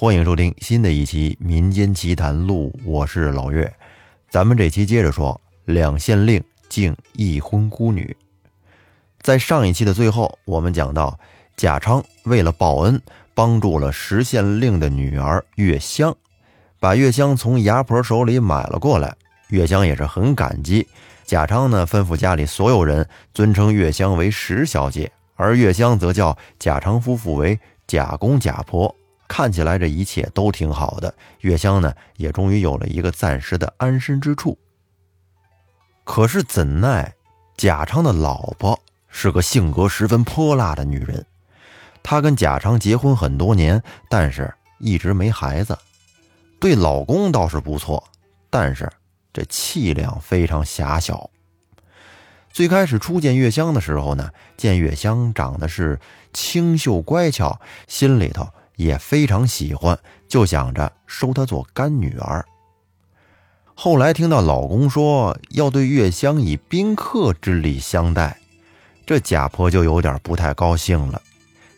欢迎收听新的一期《民间奇谈录》，我是老岳。咱们这期接着说两县令敬一婚孤女。在上一期的最后，我们讲到贾昌为了报恩，帮助了石县令的女儿月香，把月香从牙婆手里买了过来。月香也是很感激。贾昌呢，吩咐家里所有人尊称月香为石小姐，而月香则叫贾昌夫妇为贾公贾婆。看起来这一切都挺好的，月香呢也终于有了一个暂时的安身之处。可是怎奈贾昌的老婆是个性格十分泼辣的女人，她跟贾昌结婚很多年，但是一直没孩子。对老公倒是不错，但是这气量非常狭小。最开始初见月香的时候呢，见月香长得是清秀乖巧，心里头。也非常喜欢，就想着收她做干女儿。后来听到老公说要对月香以宾客之礼相待，这贾婆就有点不太高兴了。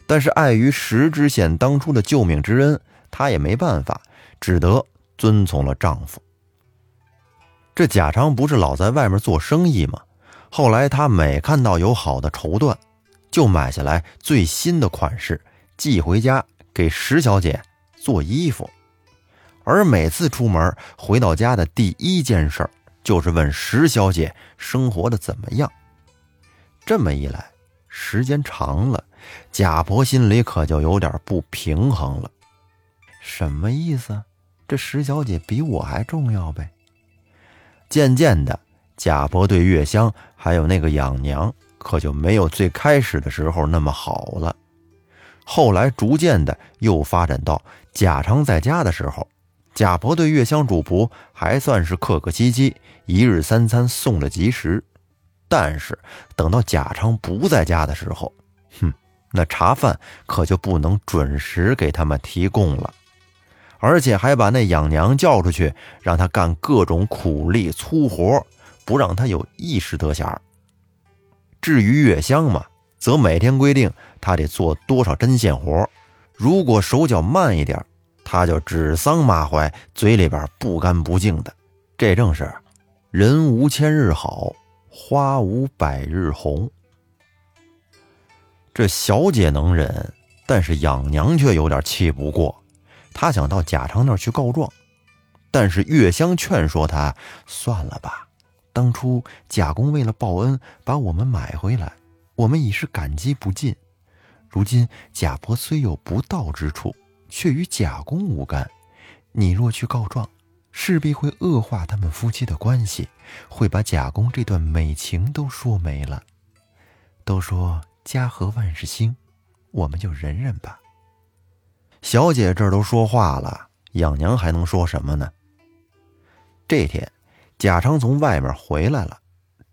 但是碍于石知县当初的救命之恩，她也没办法，只得遵从了丈夫。这贾昌不是老在外面做生意吗？后来他每看到有好的绸缎，就买下来最新的款式寄回家。给石小姐做衣服，而每次出门回到家的第一件事就是问石小姐生活的怎么样。这么一来，时间长了，贾婆心里可就有点不平衡了。什么意思？这石小姐比我还重要呗？渐渐的，贾婆对月香还有那个养娘，可就没有最开始的时候那么好了。后来逐渐的又发展到贾昌在家的时候，贾婆对月香主仆还算是客客气气，一日三餐送的及时。但是等到贾昌不在家的时候，哼，那茶饭可就不能准时给他们提供了，而且还把那养娘叫出去，让他干各种苦力粗活，不让他有一时得闲。至于月香嘛。则每天规定他得做多少针线活，如果手脚慢一点，他就指桑骂槐，嘴里边不干不净的。这正是人无千日好，花无百日红。这小姐能忍，但是养娘却有点气不过。她想到贾昌那儿去告状，但是月香劝说她算了吧。当初贾公为了报恩，把我们买回来。我们已是感激不尽，如今贾婆虽有不道之处，却与贾公无干。你若去告状，势必会恶化他们夫妻的关系，会把贾公这段美情都说没了。都说家和万事兴，我们就忍忍吧。小姐这都说话了，养娘还能说什么呢？这天，贾昌从外面回来了。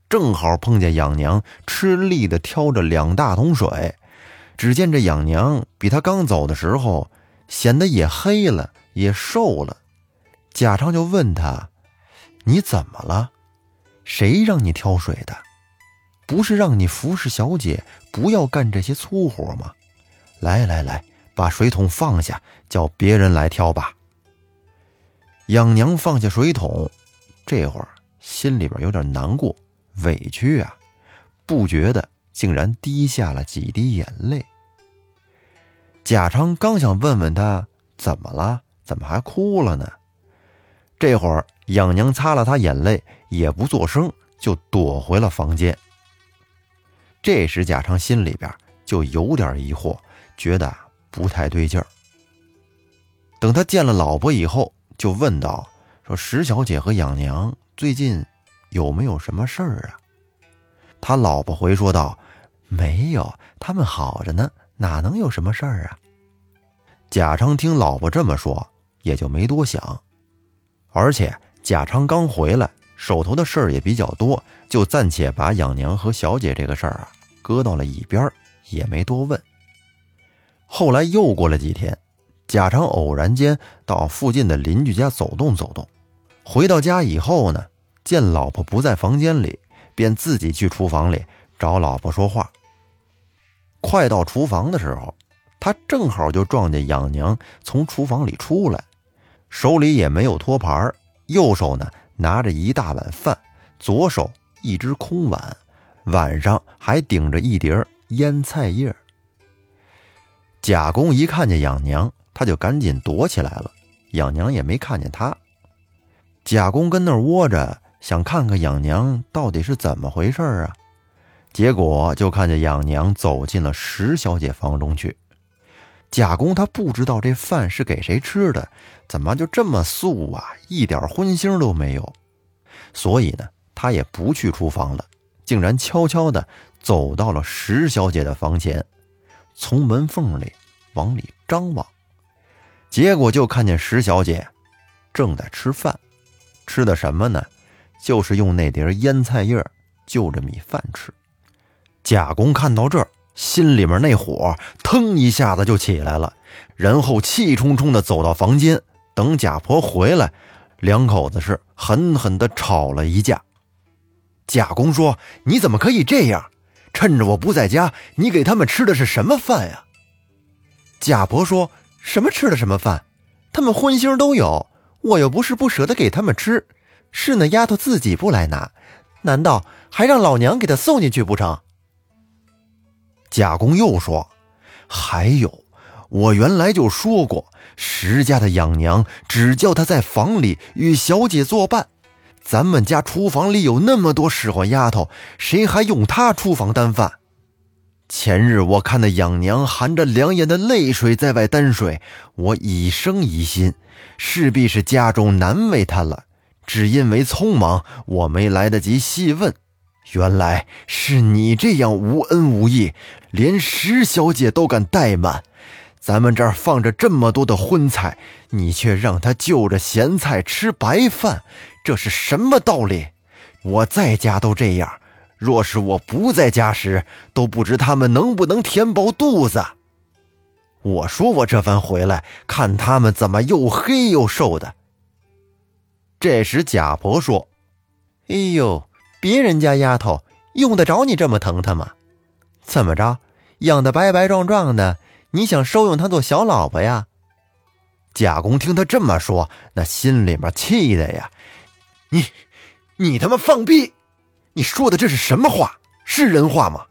正好碰见养娘吃力的挑着两大桶水，只见这养娘比他刚走的时候显得也黑了，也瘦了。贾昌就问他：“你怎么了？谁让你挑水的？不是让你服侍小姐，不要干这些粗活吗？来来来，把水桶放下，叫别人来挑吧。”养娘放下水桶，这会儿心里边有点难过。委屈啊，不觉得竟然滴下了几滴眼泪。贾昌刚想问问他怎么了，怎么还哭了呢？这会儿养娘擦了他眼泪，也不作声，就躲回了房间。这时贾昌心里边就有点疑惑，觉得不太对劲儿。等他见了老婆以后，就问道：“说石小姐和养娘最近……”有没有什么事儿啊？他老婆回说道：“没有，他们好着呢，哪能有什么事儿啊？”贾昌听老婆这么说，也就没多想。而且贾昌刚回来，手头的事儿也比较多，就暂且把养娘和小姐这个事儿啊搁到了一边，也没多问。后来又过了几天，贾昌偶然间到附近的邻居家走动走动，回到家以后呢。见老婆不在房间里，便自己去厨房里找老婆说话。快到厨房的时候，他正好就撞见养娘从厨房里出来，手里也没有托盘，右手呢拿着一大碗饭，左手一只空碗，碗上还顶着一碟腌菜叶。贾公一看见养娘，他就赶紧躲起来了，养娘也没看见他。贾公跟那儿窝着，想看看养娘到底是怎么回事啊。结果就看见养娘走进了石小姐房中去。贾公他不知道这饭是给谁吃的，怎么就这么素啊，一点荤腥都没有。所以呢，他也不去厨房了，竟然悄悄地走到了石小姐的房前，从门缝里往里张望。结果就看见石小姐正在吃饭，吃的什么呢？就是用那碟腌菜叶就着米饭吃。贾公看到这儿。心里面那火腾一下子就起来了，然后气冲冲地走到房间，等贾婆回来，两口子是狠狠地吵了一架。贾公说：“你怎么可以这样？趁着我不在家，你给他们吃的是什么饭呀？”贾婆说：“什么吃的什么饭？他们荤腥都有，我又不是不舍得给他们吃，是那丫头自己不来拿，难道还让老娘给她送进去不成？”贾公又说：“还有，我原来就说过，石家的养娘只叫他在房里与小姐作伴。咱们家厨房里有那么多使唤丫头，谁还用她厨房担饭？前日我看那养娘含着两眼的泪水在外担水，我已生疑心，势必是家中难为她了。只因为匆忙，我没来得及细问。”原来是你这样无恩无义，连石小姐都敢怠慢。咱们这儿放着这么多的荤菜，你却让她就着咸菜吃白饭，这是什么道理？我在家都这样，若是我不在家时，都不知他们能不能填饱肚子。我说我这番回来，看他们怎么又黑又瘦的。这时贾婆说：“哎呦。”别人家丫头用得着你这么疼她吗？怎么着，养得白白壮壮的，你想收用她做小老婆呀？贾公听他这么说，那心里面气的呀！你，你他妈放屁！你说的这是什么话？是人话吗？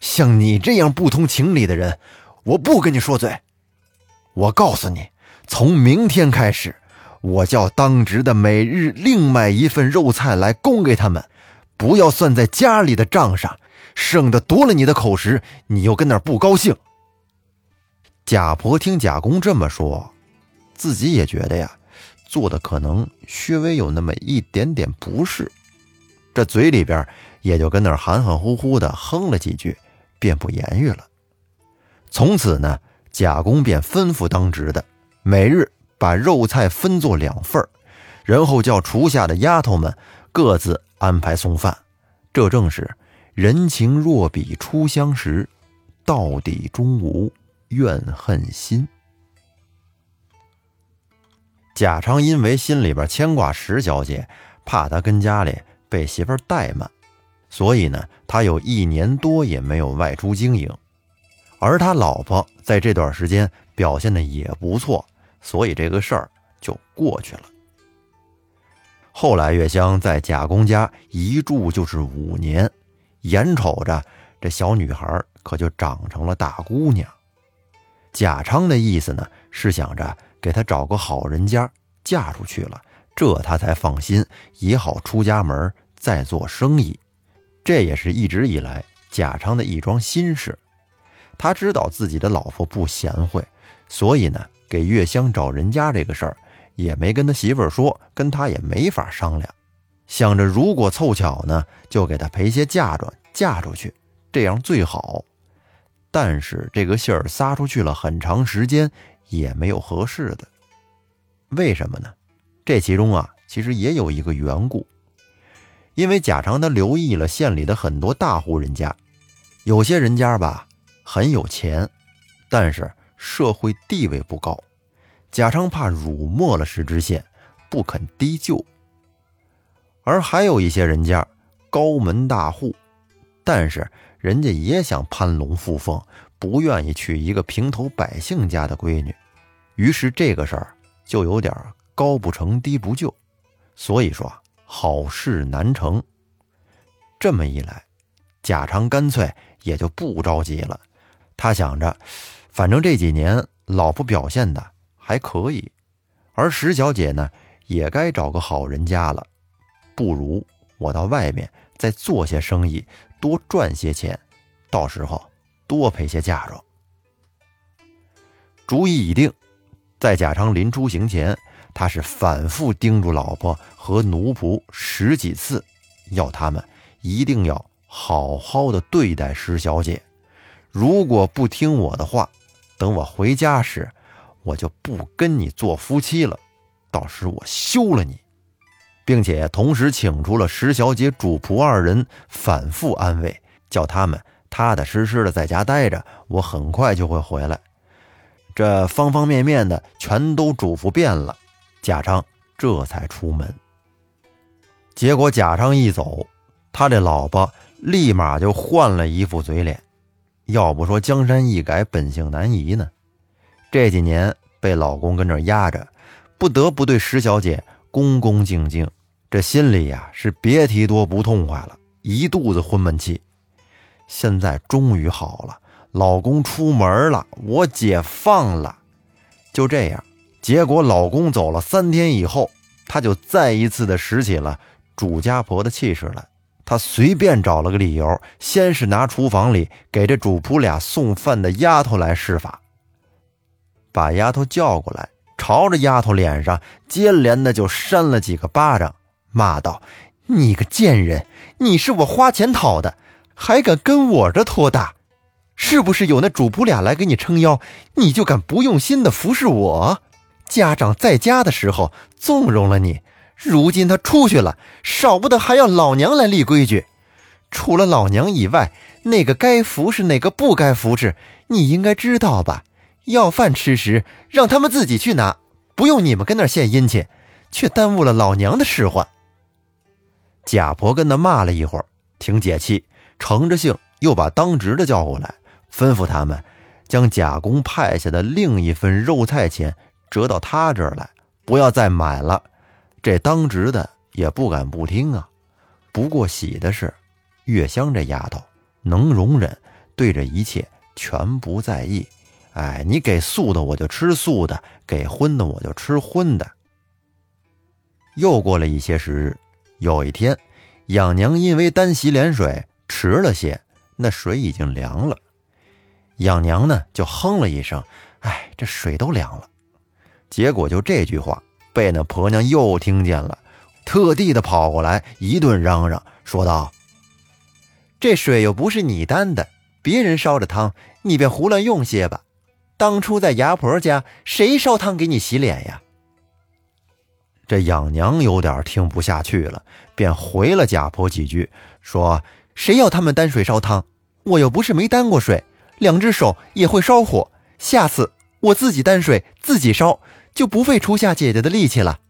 像你这样不通情理的人，我不跟你说嘴。我告诉你，从明天开始，我叫当值的每日另买一份肉菜来供给他们。不要算在家里的账上，省得夺了你的口实，你又跟那儿不高兴。贾婆听贾公这么说，自己也觉得呀，做的可能稍微有那么一点点不是，这嘴里边也就跟那儿含含糊糊的哼了几句，便不言语了。从此呢，贾公便吩咐当值的，每日把肉菜分作两份然后叫厨下的丫头们各自。安排送饭，这正是人情若比初相识，到底终无怨恨心。贾昌因为心里边牵挂石小姐，怕她跟家里被媳妇怠慢，所以呢，他有一年多也没有外出经营。而他老婆在这段时间表现的也不错，所以这个事儿就过去了。后来，月香在贾公家一住就是五年，眼瞅着这小女孩可就长成了大姑娘。贾昌的意思呢，是想着给她找个好人家嫁出去了，这他才放心，也好出家门再做生意。这也是一直以来贾昌的一桩心事。他知道自己的老婆不贤惠，所以呢，给月香找人家这个事儿。也没跟他媳妇儿说，跟他也没法商量。想着如果凑巧呢，就给他赔些嫁妆嫁出去，这样最好。但是这个信儿撒出去了很长时间，也没有合适的。为什么呢？这其中啊，其实也有一个缘故。因为贾长他留意了县里的很多大户人家，有些人家吧很有钱，但是社会地位不高。贾昌怕辱没了石知县，不肯低就。而还有一些人家高门大户，但是人家也想攀龙附凤，不愿意娶一个平头百姓家的闺女，于是这个事儿就有点高不成低不就，所以说好事难成。这么一来，贾昌干脆也就不着急了。他想着，反正这几年老婆表现的还可以，而石小姐呢也该找个好人家了，不如我到外面再做些生意，多赚些钱，到时候。多陪些嫁妆。主意已定，在贾昌临出行前，他是反复叮嘱老婆和奴仆十几次，要他们一定要好好的对待石小姐。如果不听我的话，等我回家时，我就不跟你做夫妻了。到时我休了你，并且同时请出了石小姐主仆二人，反复安慰，叫他们。踏踏实实的在家待着，我很快就会回来。这方方面面的全都嘱咐遍了，贾昌这才出门。结果贾昌一走，他这老婆立马就换了一副嘴脸。要不说江山易改，本性难移呢？这几年被老公跟这压着，不得不对石小姐恭恭敬敬，这心里呀是别提多不痛快了，一肚子昏闷气。现在终于好了，老公出门了，我解放了。就这样，结果老公走了三天以后，她就再一次的拾起了主家婆的气势来。她随便找了个理由，先是拿厨房里给这主仆俩送饭的丫头来施法，把丫头叫过来，朝着丫头脸上接连的就扇了几个巴掌，骂道：“你个贱人，你是我花钱讨的。”还敢跟我这托大，是不是有那主仆俩来给你撑腰，你就敢不用心的服侍我？家长在家的时候纵容了你，如今他出去了，少不得还要老娘来立规矩。除了老娘以外，哪个该服侍，哪个不该服侍，你应该知道吧？要饭吃时，让他们自己去拿，不用你们跟那献殷勤，却耽误了老娘的使唤。贾婆跟他骂了一会儿，挺解气。乘着兴，又把当值的叫过来，吩咐他们将贾公派下的另一份肉菜钱折到他这儿来，不要再买了。这当值的也不敢不听啊。不过喜的是，月香这丫头能容忍，对这一切全不在意。哎，你给素的我就吃素的，给荤的我就吃荤的。又过了一些时日，有一天，养娘因为单洗脸水。迟了些，那水已经凉了。养娘呢就哼了一声：“哎，这水都凉了。”结果就这句话被那婆娘又听见了，特地的跑过来一顿嚷嚷，说道：“这水又不是你担的，别人烧着汤，你便胡乱用些吧。当初在牙婆家，谁烧汤给你洗脸呀？”这养娘有点听不下去了，便回了贾婆几句，说。谁要他们担水烧汤？我又不是没担过水，两只手也会烧火。下次我自己担水自己烧，就不费初夏姐姐的力气了。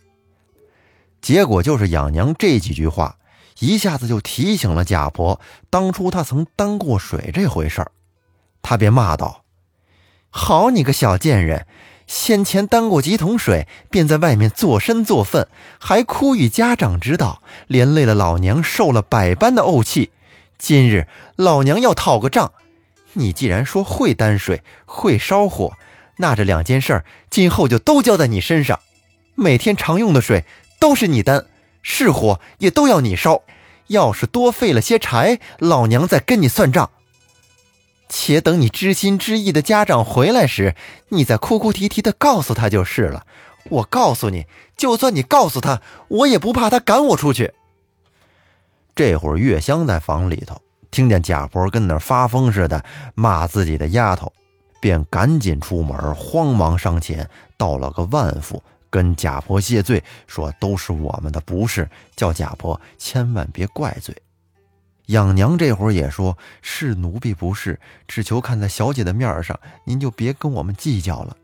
结果就是养娘这几句话，一下子就提醒了贾婆当初她曾担过水这回事儿。她便骂道：“好你个小贱人，先前担过几桶水，便在外面作身作粪，还哭与家长知道，连累了老娘受了百般的怄气。”今日老娘要讨个账，你既然说会担水、会烧火，那这两件事儿今后就都交在你身上。每天常用的水都是你担，是火也都要你烧。要是多费了些柴，老娘再跟你算账。且等你知心知意的家长回来时，你再哭哭啼啼的告诉他就是了。我告诉你，就算你告诉他，我也不怕他赶我出去。这会儿，月香在房里头听见贾婆跟那发疯似的骂自己的丫头，便赶紧出门，慌忙上前道了个万福，跟贾婆谢罪，说都是我们的不是，叫贾婆千万别怪罪。养娘这会儿也说：“是奴婢不是，只求看在小姐的面上，您就别跟我们计较了。”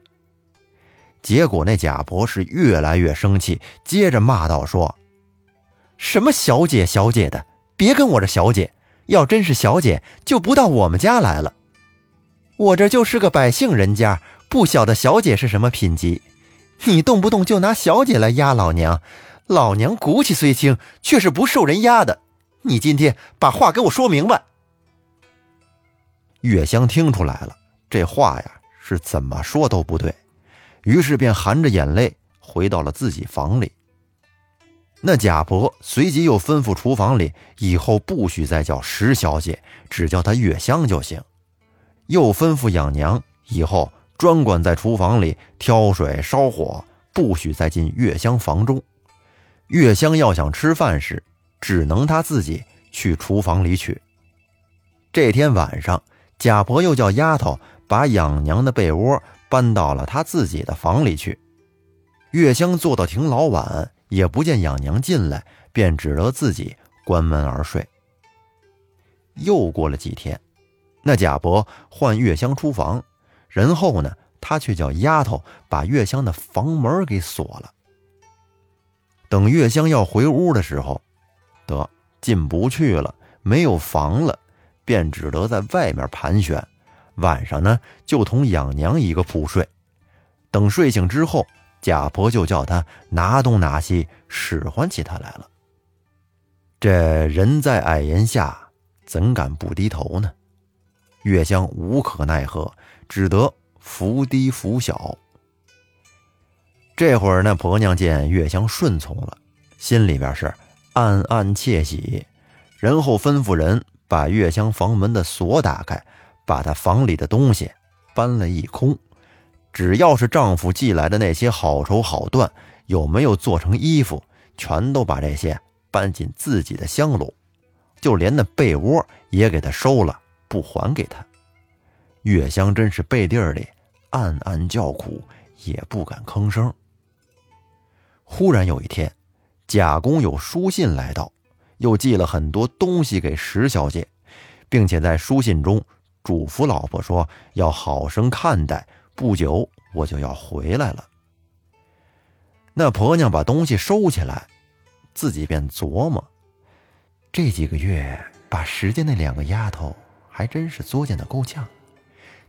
结果那贾婆是越来越生气，接着骂道：“说。”什么小姐小姐的，别跟我这小姐。要真是小姐，就不到我们家来了。我这就是个百姓人家，不晓得小姐是什么品级，你动不动就拿小姐来压老娘，老娘骨气虽轻，却是不受人压的。你今天把话给我说明白。月香听出来了，这话呀是怎么说都不对，于是便含着眼泪回到了自己房里。那贾婆随即又吩咐厨房里以后不许再叫石小姐，只叫她月香就行。又吩咐养娘以后专管在厨房里挑水烧火，不许再进月香房中。月香要想吃饭时，只能他自己去厨房里取。这天晚上。贾婆又叫丫头把养娘的被窝搬到了她自己的房里去。月香坐到挺老晚，也不见养娘进来，便只得自己关门而睡。又过了几天，那贾婆唤月香出房，然后呢，她却叫丫头把月香的房门给锁了。等月香要回屋的时候，得进不去了，没有房了。便只得在外面盘旋，晚上呢就同养娘一个铺睡。等睡醒之后，贾婆就叫他拿东拿西，使唤起他来了。这人在矮檐下，怎敢不低头呢？月香无可奈何，只得伏低伏小。这会儿，那婆娘见月香顺从了，心里边是暗暗窃喜，然后吩咐人。把月香房门的锁打开，把她房里的东西搬了一空，只要是丈夫寄来的那些好绸好缎，有没有做成衣服，全都把这些搬进自己的香炉，就连那被窝也给他收了，不还给他。月香真是背地里暗暗叫苦，也不敢吭声。忽然有一天，贾公有书信来到。又寄了很多东西给石小姐，并且在书信中嘱咐老婆说要好生看待，不久我就要回来了。那婆娘把东西收起来，自己便琢磨：这几个月把石家那两个丫头还真是作践的够呛，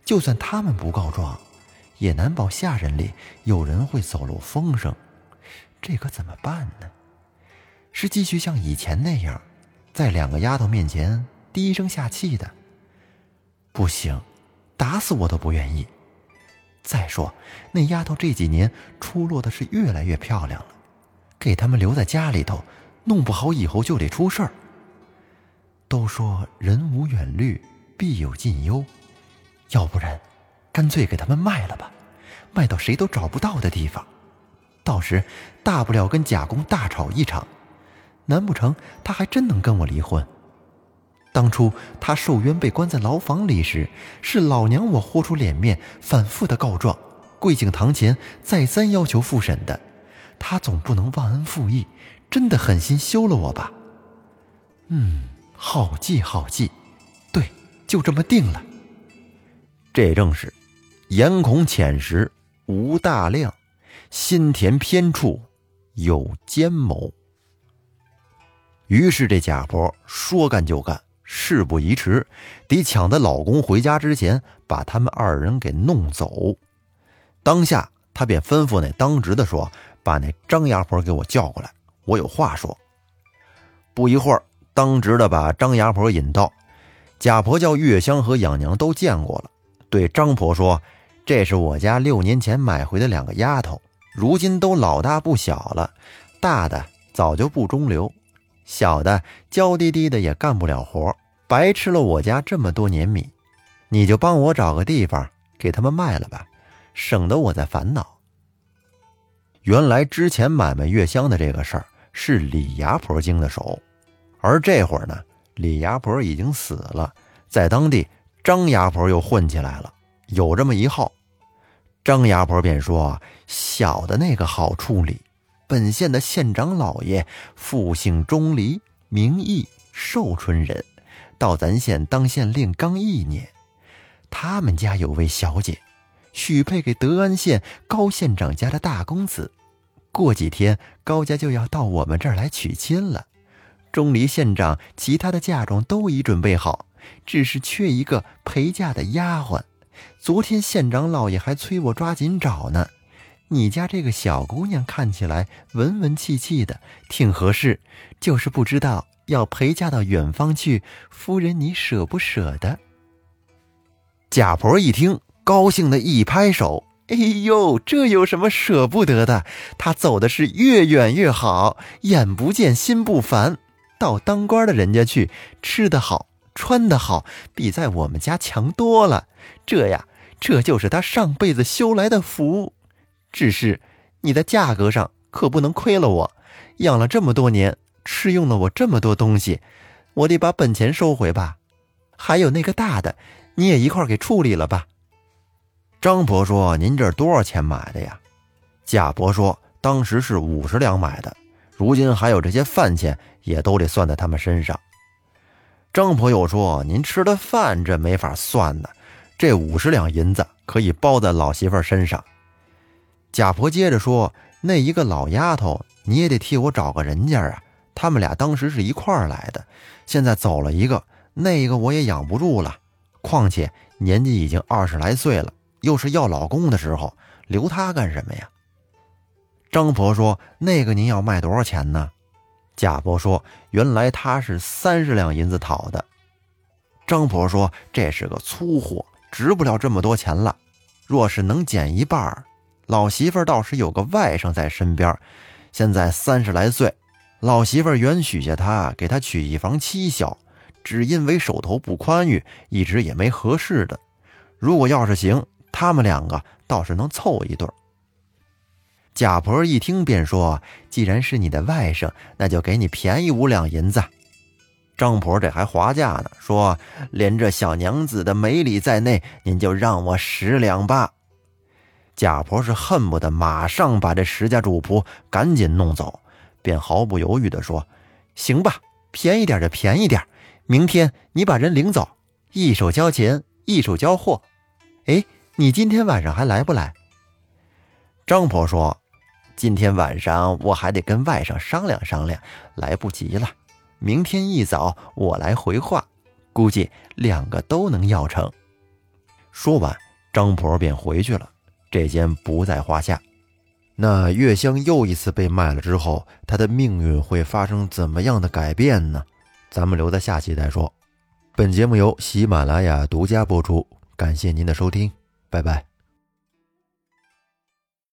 就算他们不告状，也难保下人里有人会走漏风声，这可怎么办呢？是继续像以前那样，在两个丫头面前低声下气的。不行，打死我都不愿意。再说，那丫头这几年出落的是越来越漂亮了，给他们留在家里头，弄不好以后就得出事儿。都说人无远虑，必有近忧，要不然，干脆给他们卖了吧，卖到谁都找不到的地方，到时大不了跟贾公大吵一场。难不成他还真能跟我离婚？当初他受冤被关在牢房里时，是老娘我豁出脸面，反复的告状，跪敬堂前，再三要求复审的。他总不能忘恩负义，真的狠心休了我吧？嗯，好计好计，对，就这么定了。这正是眼孔浅时无大量，心田偏处有奸谋。于是这贾婆说干就干，事不宜迟，得抢在老公回家之前把他们二人给弄走。当下，她便吩咐那当值的说：“把那张牙婆给我叫过来，我有话说。”不一会儿，当值的把张牙婆引到。贾婆叫月香和养娘都见过了，对张婆说：“这是我家六年前买回的两个丫头，如今都老大不小了，大的早就不中留。”小的娇滴滴的也干不了活，白吃了我家这么多年米，你就帮我找个地方给他们卖了吧，省得我在烦恼。原来之前买卖月香的这个事儿是李牙婆经的手，而这会儿呢，李牙婆已经死了，在当地张牙婆又混起来了，有这么一号。张牙婆便说：“小的那个好处理。”本县的县长老爷父姓钟离，名义寿春人，到咱县当县令刚一年。他们家有位小姐，许配给德安县高县长家的大公子。过几天高家就要到我们这儿来娶亲了。钟离县长其他的嫁妆都已准备好，只是缺一个陪嫁的丫鬟。昨天县长老爷还催我抓紧找呢。你家这个小姑娘看起来文文气气的，挺合适，就是不知道要陪嫁到远方去，夫人你舍不舍得？”贾婆一听，高兴的一拍手：“哎呦，这有什么舍不得的？她走的是越远越好，眼不见心不烦，到当官的人家去，吃得好，穿得好，比在我们家强多了。这呀，这就是她上辈子修来的福。只是你的价格上可不能亏了我，养了这么多年，吃用了我这么多东西，我得把本钱收回吧。还有那个大的。”你也一块给处理了吧。张婆说：“您这多少钱买的呀？”贾婆说：“当时是五十两买的，如今还有这些饭钱，也都得算在他们身上。”张婆又说：“您吃的饭这没法算呢，这五十两银子可以包在老媳妇身上。”贾婆接着说：“那一个老丫头，你也得替我找个人家啊。他们俩当时是一块儿来的，现在走了一个，那个我也养不住了。”况且年纪已经二十来岁了，又是要老公的时候，留她干什么呀？张婆说：“那个您要卖多少钱呢？”贾婆说：“原来他是三十两银子讨的。”张婆说：“这是个粗货，值不了这么多钱了。若是能减一半，老媳妇倒是有个外甥在身边，现在三十来岁，老媳妇原许下他，给他娶一房妻小。”只因为手头不宽裕，一直也没合适的。如果要是行，他们两个倒是能凑一对。贾婆一听便说：“既然是你的外甥，那就给你便宜五两银子。”张婆这还划价呢，说：“连这小娘子的美礼在内，您就让我十两吧。”贾婆是恨不得马上把这石家主仆赶紧弄走，便毫不犹豫地说：“行吧，便宜点就便宜点。”明天你把人领走，一手交钱，一手交货。哎，你今天晚上还来不来？张婆说：“今天晚上我还得跟外甥商量商量，来不及了。明天一早我来回话，估计两个都能要成。”说完，张婆便回去了，这间不在话下。那月香又一次被卖了之后，她的命运会发生怎么样的改变呢？咱们留在下期再说。本节目由喜马拉雅独家播出，感谢您的收听，拜拜。